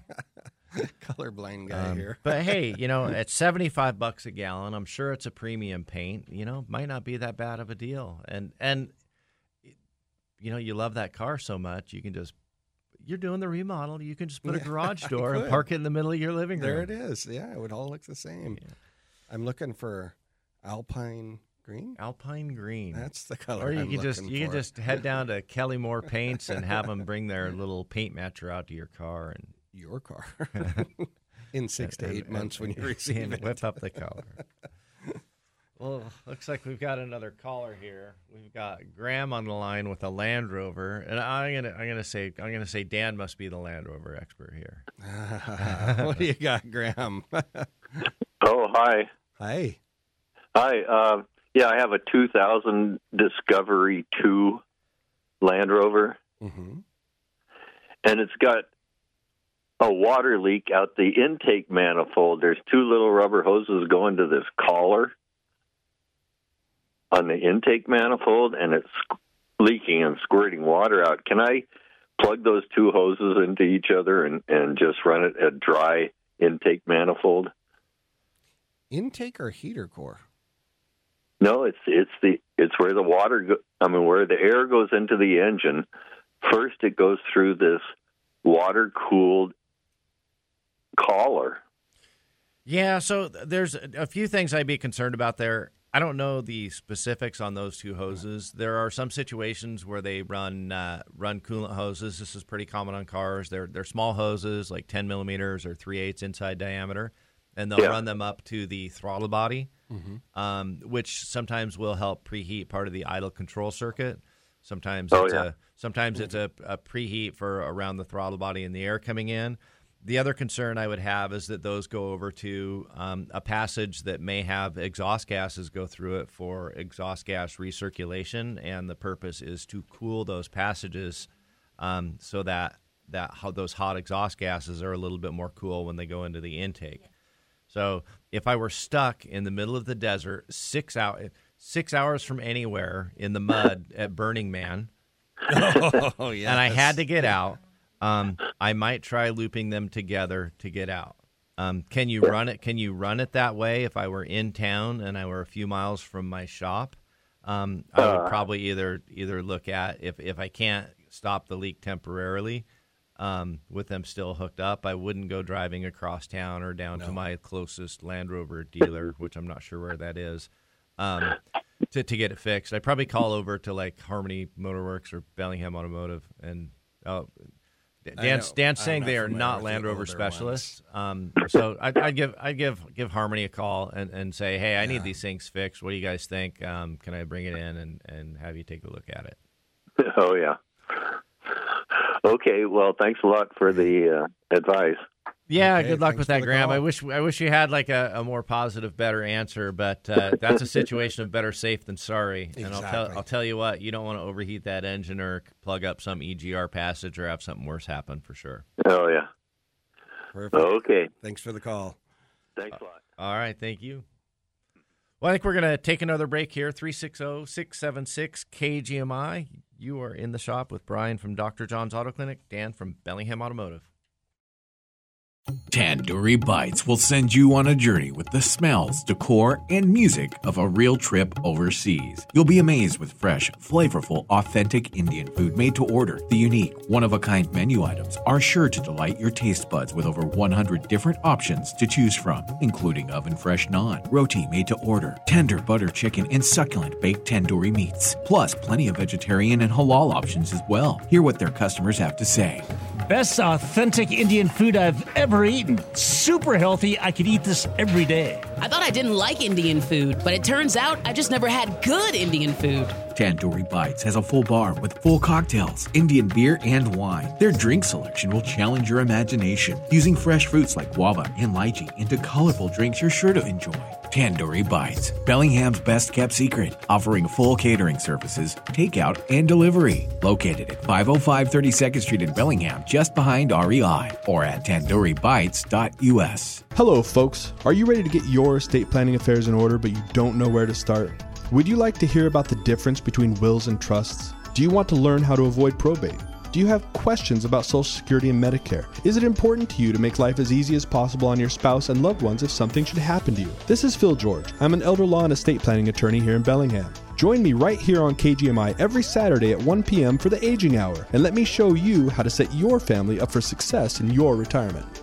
Colorblind guy Um, here. but hey, you know, at 75 bucks a gallon, I'm sure it's a premium paint, you know, might not be that bad of a deal. And and you know, you love that car so much, you can just you're doing the remodel, you can just put a garage door and park it in the middle of your living room. There it is. Yeah, it would all look the same. I'm looking for Alpine green. Alpine green. That's the color. Or you I'm can just you can just head down to Kelly Moore Paints and have them bring their little paint matcher out to your car and your car in six to eight and- months when you receive and it. whip up the color. Well, looks like we've got another caller here. We've got Graham on the line with a Land Rover, and I'm gonna I'm gonna say I'm gonna say Dan must be the Land Rover expert here. what do you got, Graham? Oh, hi. Hi. Hi. Uh, yeah, I have a 2000 Discovery 2 Land Rover, Mm-hmm. and it's got a water leak out the intake manifold. There's two little rubber hoses going to this collar on the intake manifold, and it's leaking and squirting water out. Can I plug those two hoses into each other and, and just run it at dry intake manifold? Intake or heater core? No, it's it's the it's where the water go, I mean where the air goes into the engine. First it goes through this water cooled collar. Yeah, so there's a a few things I'd be concerned about there. I don't know the specifics on those two hoses. There are some situations where they run uh, run coolant hoses. This is pretty common on cars. They're they're small hoses, like 10 millimeters or 3 eighths inside diameter, and they'll Yeah. run them up to the throttle body, Mhm. um, which sometimes will help preheat part of the idle control circuit. Sometimes Oh, it's yeah. a sometimes it's a, a preheat for around the throttle body and the air coming in. The other concern I would have is that those go over to um, a passage that may have exhaust gases go through it for exhaust gas recirculation, and the purpose is to cool those passages um, so that that how those hot exhaust gases are a little bit more cool when they go into the intake. So if I were stuck in the middle of the desert, six out six hours from anywhere in the mud at Burning Man, Oh, and I had to get out, um, I might try looping them together to get out. Um, can you run it? Can you run it that way? If I were in town and I were a few miles from my shop, um, I would Uh. probably either either look at if if I can't stop the leak temporarily. Um, with them still hooked up, I wouldn't go driving across town or down to my closest Land Rover dealer, which I'm not sure where that is, um, to, to get it fixed. I'd probably call over to like Harmony Motorworks or Bellingham Automotive. And oh, I Dan's, know. Dan's saying they are not Land Rover specialists. Um, so I'd, I'd give I'd give give Harmony a call and, and say, hey, I need these things fixed. What do you guys think? Um, can I bring it in and, and have you take a look at it? Oh yeah. Okay, well, thanks a lot for the uh, advice. Yeah, Okay, good luck with that, Graham. call. I wish I wish you had like a, a more positive, better answer, but uh, that's a situation of better safe than sorry. And I'll tell I'll tell you what, you don't want to overheat that engine or plug up some EGR passage or have something worse happen for sure. Oh yeah. Perfect. Okay. Thanks for the call. Thanks a lot. All right, thank you. Well, I think we're going to take another break here. oh, 360 676 KGMI. You are in the shop with Brian from Dr. John's Auto Clinic, Dan from Bellingham Automotive. Tandoori Bites will send you on a journey with the smells, decor, and music of a real trip overseas. You'll be amazed with fresh, flavorful, authentic Indian food made to order. The unique, one of a kind menu items are sure to delight your taste buds with over 100 different options to choose from, including oven fresh naan, roti made to order, tender butter chicken, and succulent baked tandoori meats. Plus, plenty of vegetarian and halal options as well. Hear what their customers have to say. Best authentic Indian food I've ever eaten. Super healthy. I could eat this every day. I thought I didn't like Indian food, but it turns out I just never had good Indian food. Tandoori Bites has a full bar with full cocktails, Indian beer, and wine. Their drink selection will challenge your imagination, using fresh fruits like guava and lychee into colorful drinks you're sure to enjoy. Tandoori Bites, Bellingham's best kept secret, offering full catering services, takeout, and delivery. Located at 505 32nd Street in Bellingham, just behind REI, or at tandooribites.us. Hello, folks. Are you ready to get your estate planning affairs in order, but you don't know where to start? Would you like to hear about the difference between wills and trusts? Do you want to learn how to avoid probate? Do you have questions about Social Security and Medicare? Is it important to you to make life as easy as possible on your spouse and loved ones if something should happen to you? This is Phil George. I'm an elder law and estate planning attorney here in Bellingham. Join me right here on KGMI every Saturday at 1 p.m. for the Aging Hour, and let me show you how to set your family up for success in your retirement.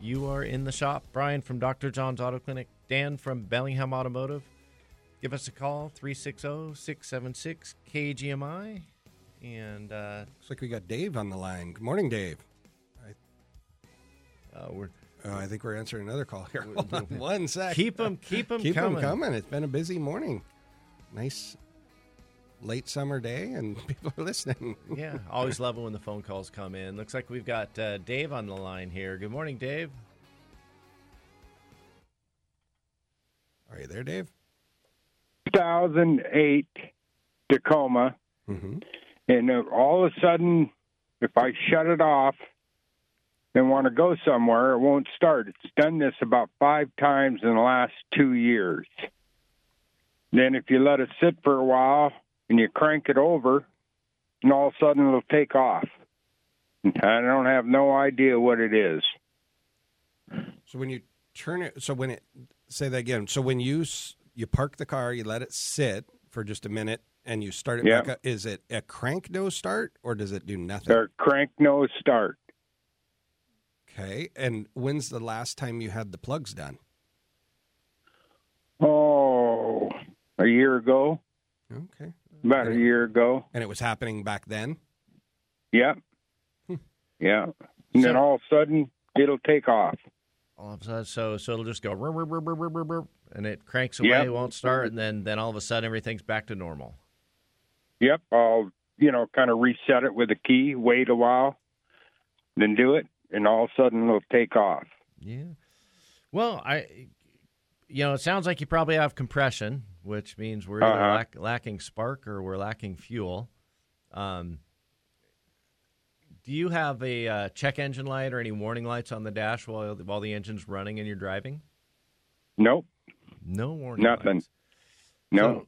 You are in the shop. Brian from Dr. John's Auto Clinic, Dan from Bellingham Automotive. Give us a call, 360 676 KGMI. And uh, looks like we got Dave on the line. Good morning, Dave. Uh, we're. Oh, I think we're answering another call here. Hold on one sec. Keep 'em- keep 'em keep coming. Keep them coming. It's been a busy morning. Nice late summer day, and people are listening. yeah, always love it when the phone calls come in. Looks like we've got uh, Dave on the line here. Good morning, Dave. Are you there, Dave? 2008 Tacoma, Mm-hmm. and uh, all of a sudden, if I shut it off and want to go somewhere, it won't start. It's done this about five times in the last two years. Then, if you let it sit for a while and you crank it over, and all of a sudden it'll take off. I don't have no idea what it is. So when you turn it, so when it say that again. So when you you park the car, you let it sit for just a minute, and you start it back up. Is it a crank no start, or does it do nothing? Or crank no start. Okay. And when's the last time you had the plugs done? Oh, a year ago. Okay. About a year ago. And it was happening back then. Yeah. Hmm. Yeah. And then all of a sudden, it'll take off. All of a sudden, so so it'll just go "Rrr, rrr, rrr, rrr, rrr, rrr," and it cranks away, Yep. won't start, and then then all of a sudden everything's back to normal. Yep. I'll, you know, kind of reset it with a key, wait a while, then do it, and all of a sudden it'll take off. Yeah. Well, I, you know, it sounds like you probably have compression, which means we're either Uh-huh. lack, lacking spark or we're lacking fuel. Um, do you have a uh, check engine light or any warning lights on the dash while while the engine's running and you're driving? Nope. No warning. Nothing. lights. No.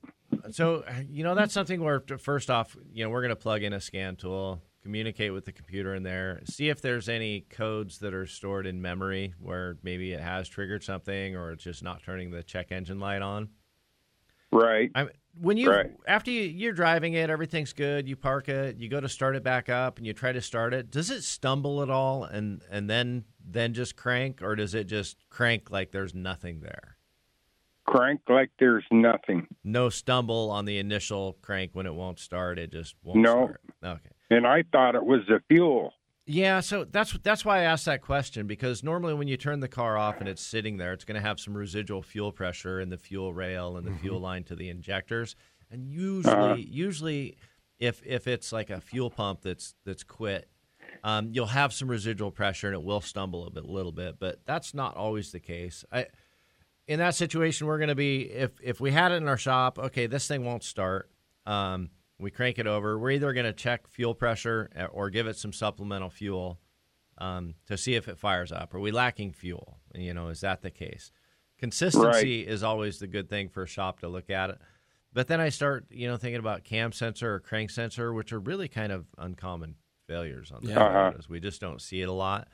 So, you know, that's something where, first off, you know, we're going to plug in a scan tool, communicate with the computer in there, see if there's any codes that are stored in memory where maybe it has triggered something or it's just not turning the check engine light on. Right. I when you Right. after you, you're driving it, everything's good. You park it, you go to start it back up, and you try to start it. Does it stumble at all, and and then then just crank, or does it just crank like there's nothing there? Crank like there's nothing. No stumble on the initial crank when it won't start. It just won't No. start. Okay. And I thought it was the fuel. Yeah, so that's that's why I asked that question because normally when you turn the car off and it's sitting there, it's going to have some residual fuel pressure in the fuel rail and the fuel line to the injectors. And usually, Uh-huh. usually, if if it's like a fuel pump that's that's quit, um, you'll have some residual pressure and it will stumble a bit, little bit. But that's not always the case. I, in that situation, we're going to be if if we had it in our shop, okay, this thing won't start. Um, we crank it over. We're either going to check fuel pressure uh, or give it some supplemental fuel um, to see if it fires up. Are we lacking fuel? You know, is that the case? Consistency is always the good thing for a shop to look at it. But then I start, you know, thinking about cam sensor or crank sensor, which are really kind of uncommon failures on the. Uh-huh. We just don't see it a lot.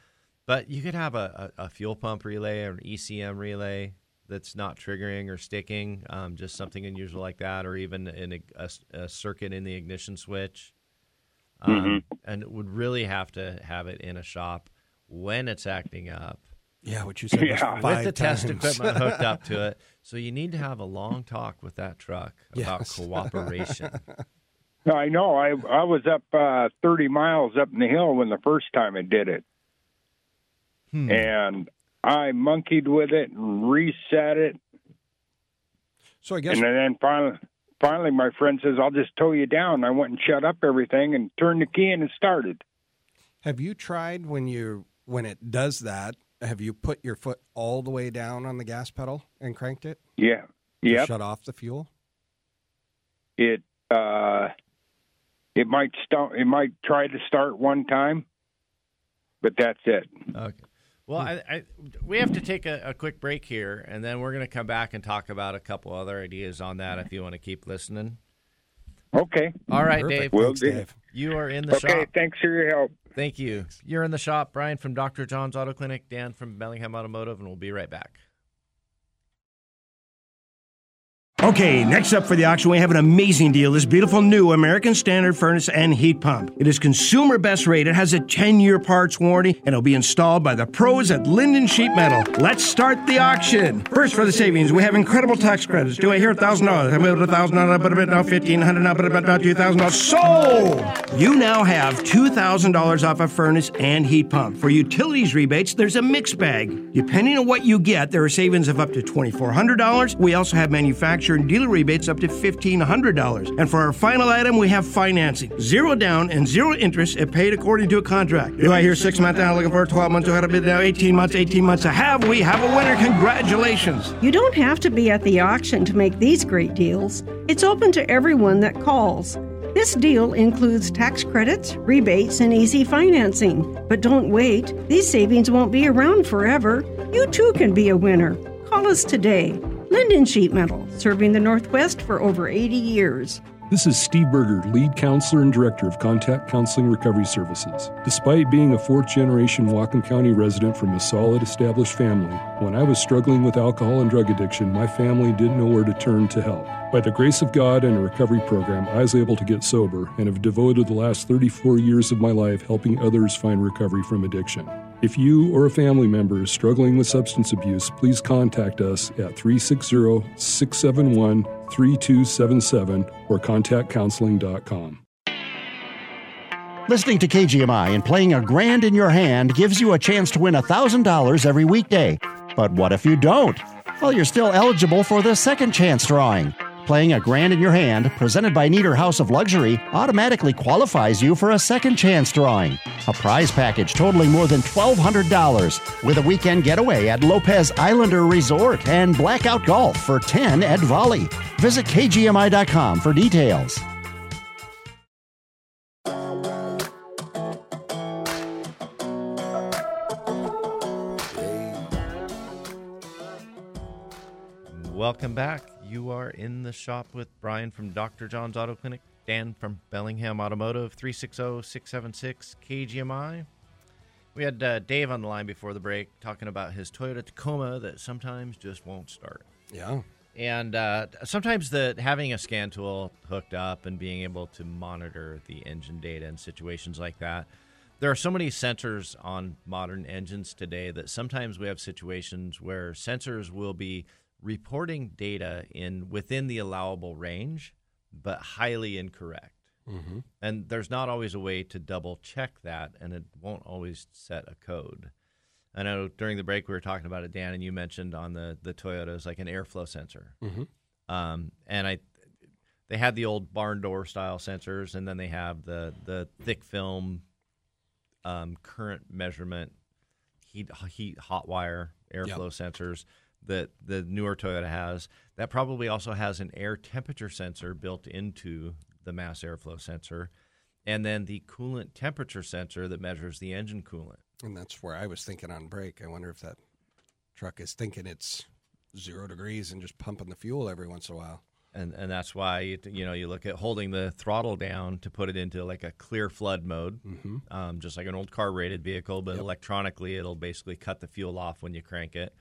But you could have a, a, a fuel pump relay or an ECM relay that's not triggering or sticking, um, just something unusual like that, or even in a, a, a circuit in the ignition switch. Um, And would really have to have it in a shop when it's acting up. Yeah, what you said was Yeah. with five the test equipment hooked up to it. So you need to have a long talk with that truck about Yes. cooperation. I know. I I was up uh, 30 miles up in the hill when the first time I did it, Hmm. and I monkeyed with it and reset it, So I guess and then finally, finally, my friend says, "I'll just tow you down." I went and shut up everything and turned the key in and started. Have you tried when you when it does that? Have you put your foot all the way down on the gas pedal and cranked it? Yeah. to Yep. Shut off the fuel. It uh, it might start. It might try to start one time, but that's it. Okay. Well, I, I, we have to take a, a quick break here, and then we're going to come back and talk about a couple other ideas on that if you want to keep listening. Okay. All right, Perfect. Dave. Will Thanks. Dave. You are in the Okay. shop. Okay, thanks for your help. Thank you. You're in the shop. Brian from Dr. John's Auto Clinic, Dan from Bellingham Automotive, and we'll be right back. Okay, next up for the auction, we have an amazing deal. This beautiful new American Standard furnace and heat pump. It is consumer best rated, it has a 10 year parts warranty, and it'll be installed by the pros at Lynden Sheet Metal. Let's start the auction. First, for the savings, we have incredible tax credits. Do I hear $1,000? I'm about $1,000, but a bit now, 1,500, now, but about $2,000. Sold! You now have $2,000 off a furnace and heat pump. For utilities rebates, there's a mixed bag. Depending on what you get, there are savings of up to $2,400. We also have manufacturer and dealer rebates up to $1,500. And for our final item, we have financing. Zero down and zero interest if paid according to a contract. Do I hear six months now looking for 12 months to have a bid now, 18 months, 18 months to have? We have a winner. Congratulations. You don't have to be at the auction to make these great deals. It's open to everyone that calls. This deal includes tax credits, rebates, and easy financing. But don't wait, these savings won't be around forever. You too can be a winner. Call us today. Lynden Sheet Metal, serving the Northwest for over 80 years. This is Steve Berger, lead counselor and director of Contact Counseling Recovery Services. Despite being a fourth generation Whatcom County resident from a solid established family, when I was struggling with alcohol and drug addiction, my family didn't know where to turn to help. By the grace of God and a recovery program, I was able to get sober and have devoted the last 34 years of my life helping others find recovery from addiction. If you or a family member is struggling with substance abuse, please contact us at 360 671 3277 or contactcounseling.com. Listening to KGMI and playing a grand in your hand gives you a chance to win $1,000 every weekday. But what if you don't? Well, you're still eligible for the second chance drawing. Playing a grand in your hand, presented by Nieder House of Luxury, automatically qualifies you for a second chance drawing. A prize package totaling more than $1,200 with a weekend getaway at Lopez Islander Resort and blackout golf for 10 at Volley. Visit KGMI.com for details. Welcome back. You are in the shop with Brian from Dr. John's Auto Clinic, Dan from Bellingham Automotive, 360 676 KGMI. We had uh, Dave on the line before the break talking about his Toyota Tacoma that sometimes just won't start. Yeah. And uh, sometimes the having a scan tool hooked up and being able to monitor the engine data in situations like that. There are so many sensors on modern engines today that sometimes we have situations where sensors will be reporting data in within the allowable range, but highly incorrect. Mm-hmm. And there's not always a way to double check that, and it won't always set a code. I know during the break we were talking about it, Dan, and you mentioned on the the Toyotas like an airflow sensor, Mhm. um, and I they had the old barn door style sensors, and then they have the the thick film um, current measurement heat heat hot wire airflow sensors that the newer Toyota has. That probably also has an air temperature sensor built into the mass airflow sensor, and then the coolant temperature sensor that measures the engine coolant. And that's where I was thinking on break. I wonder if that truck is thinking it's zero degrees and just pumping the fuel every once in a while. and and that's why you, you know you look at holding the throttle down to put it into like a clear flood mode, Mhm. um, just like an old carbureted vehicle, but electronically it'll basically cut the fuel off when you crank it.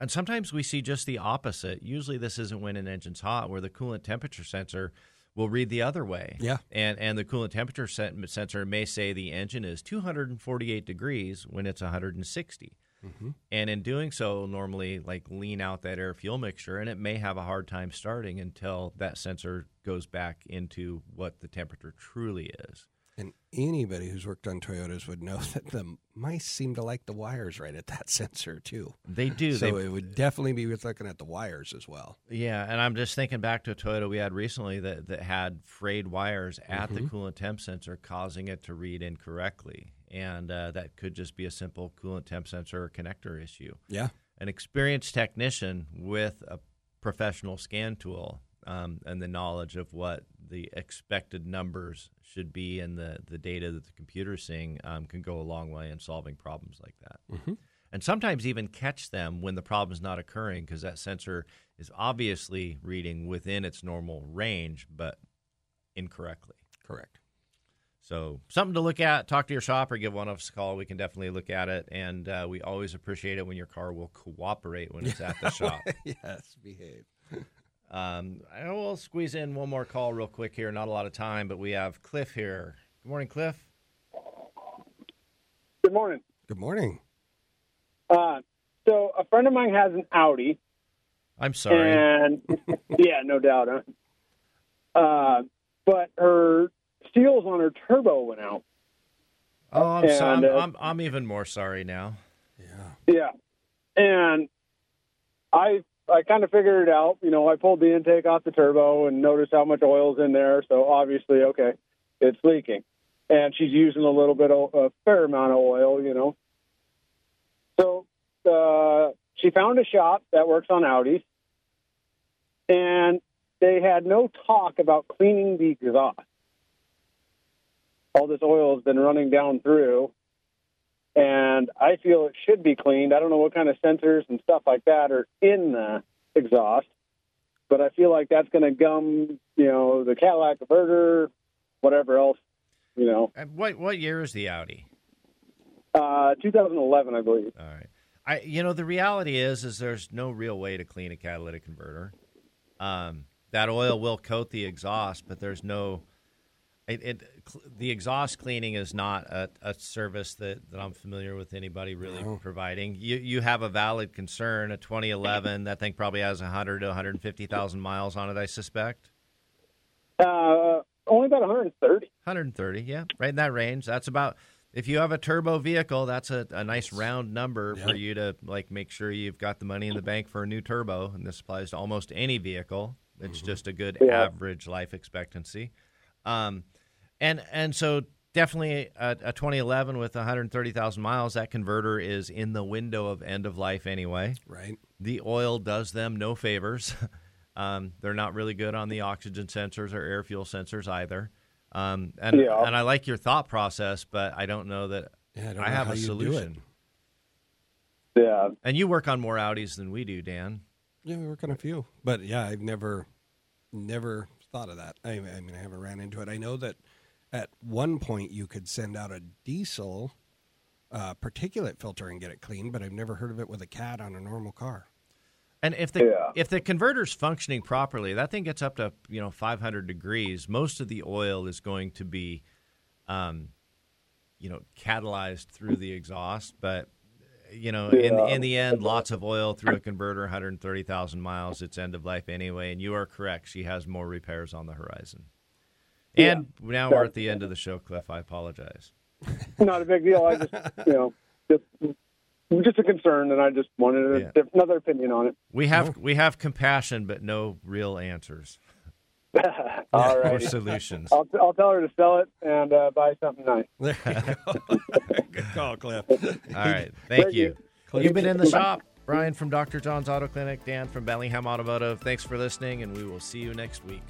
And sometimes we see just the opposite. Usually this isn't when an engine's hot, where the coolant temperature sensor will read the other way. Yeah. and and the coolant temperature sen- sensor may say the engine is 248 degrees when it's 160. Mhm. And in doing so, normally like lean out that air fuel mixture, and it may have a hard time starting until that sensor goes back into what the temperature truly is. And anybody who's worked on Toyotas would know that the mice seem to like the wires right at that sensor too. They do. So They- it would definitely be worth looking at the wires as well. Yeah, and I'm just thinking back to a Toyota we had recently that, that had frayed wires at the Mhm. coolant temp sensor, causing it to read incorrectly. And uh, that could just be a simple coolant temp sensor or connector issue. Yeah. An experienced technician with a professional scan tool um, and the knowledge of what the expected numbers should be and the, the data that the computer's seeing um, can go a long way in solving problems like that Mhm. and sometimes even catch them when the problem is not occurring because that sensor is obviously reading within its normal range but incorrectly. Correct. So something to look at. Talk to your shop or give one of us a call. We can definitely look at it, and uh, we always appreciate it when your car will cooperate when it's at the shop. yes, behave. Um, I we'll squeeze in one more call real quick here. Not a lot of time, but we have Cliff here. Good morning, Cliff. Good morning. Good morning. Uh, so a friend of mine has an Audi, I'm sorry. and yeah, no doubt. Huh? Uh, but her seals on her turbo went out. Oh, I'm, so, I'm, uh, I'm, I'm even more sorry now. Yeah. Yeah, and I I kind of figured it out. You know, I pulled the intake off the turbo and noticed how much oil's in there. So obviously, okay, it's leaking. And she's using a little bit of a fair amount of oil, you know. So uh, she found a shop that works on Audis, and they had no talk about cleaning the exhaust. All this oil has been running down through, and I feel it should be cleaned. I don't know what kind of sensors and stuff like that are in the exhaust, but I feel like that's going to gum, you know, the Cadillac converter, whatever else, you know. And what what year is the Audi? Uh, 2011, I believe. All right. I you know the reality is is there's no real way to clean a catalytic converter. Um, that oil will coat the exhaust, but there's no it, it the exhaust cleaning is not a, a service that, that I'm familiar with anybody really No. providing. You you have a valid concern. A 2011 that thing probably has 100 to 150,000 miles on it. I suspect. Uh, only about 130. 130, yeah, right in that range. That's about if you have a turbo vehicle, that's a, a nice round number for you to like make sure you've got the money in the bank for a new turbo. And this applies to almost any vehicle. It's just a good Yeah. average life expectancy. Um, and and so definitely a, a 2011 with 130,000 miles, that converter is in the window of end of life anyway. Right. The oil does them no favors. um, they're not really good on the oxygen sensors or air fuel sensors either. Um, and Yeah. and I like your thought process, but I don't know that Yeah, I don't I know have a solution. Yeah. And you work on more Audis than we do, Dan. Yeah, we work on a few, but yeah, I've never, never thought of that. I, I mean, I haven't ran into it. I know that at one point you could send out a diesel uh, particulate filter and get it clean, but I've never heard of it with a cat on a normal car. And if the Yeah. if the converter's functioning properly, that thing gets up to you know 500 degrees. Most of the oil is going to be, um, you know, catalyzed through the exhaust. But you know, in Yeah. in the end, lots of oil through a converter, 130,000 miles. It's end of life anyway. And you are correct. She has more repairs on the horizon. And now we're at the end of the show, Cliff. I apologize. Not a big deal. I just, you know, just, just a concern, and I just wanted a, Yeah. another opinion on it. We have we have compassion, but no real answers All or right. solutions. I'll, I'll tell her to sell it and uh, buy something nice. There you go. Good call, Cliff. All right. Thank, Thank you. you. You've been in the shop. Brian from Dr. John's Auto Clinic, Dan from Bellingham Automotive. Thanks for listening, and we will see you next week.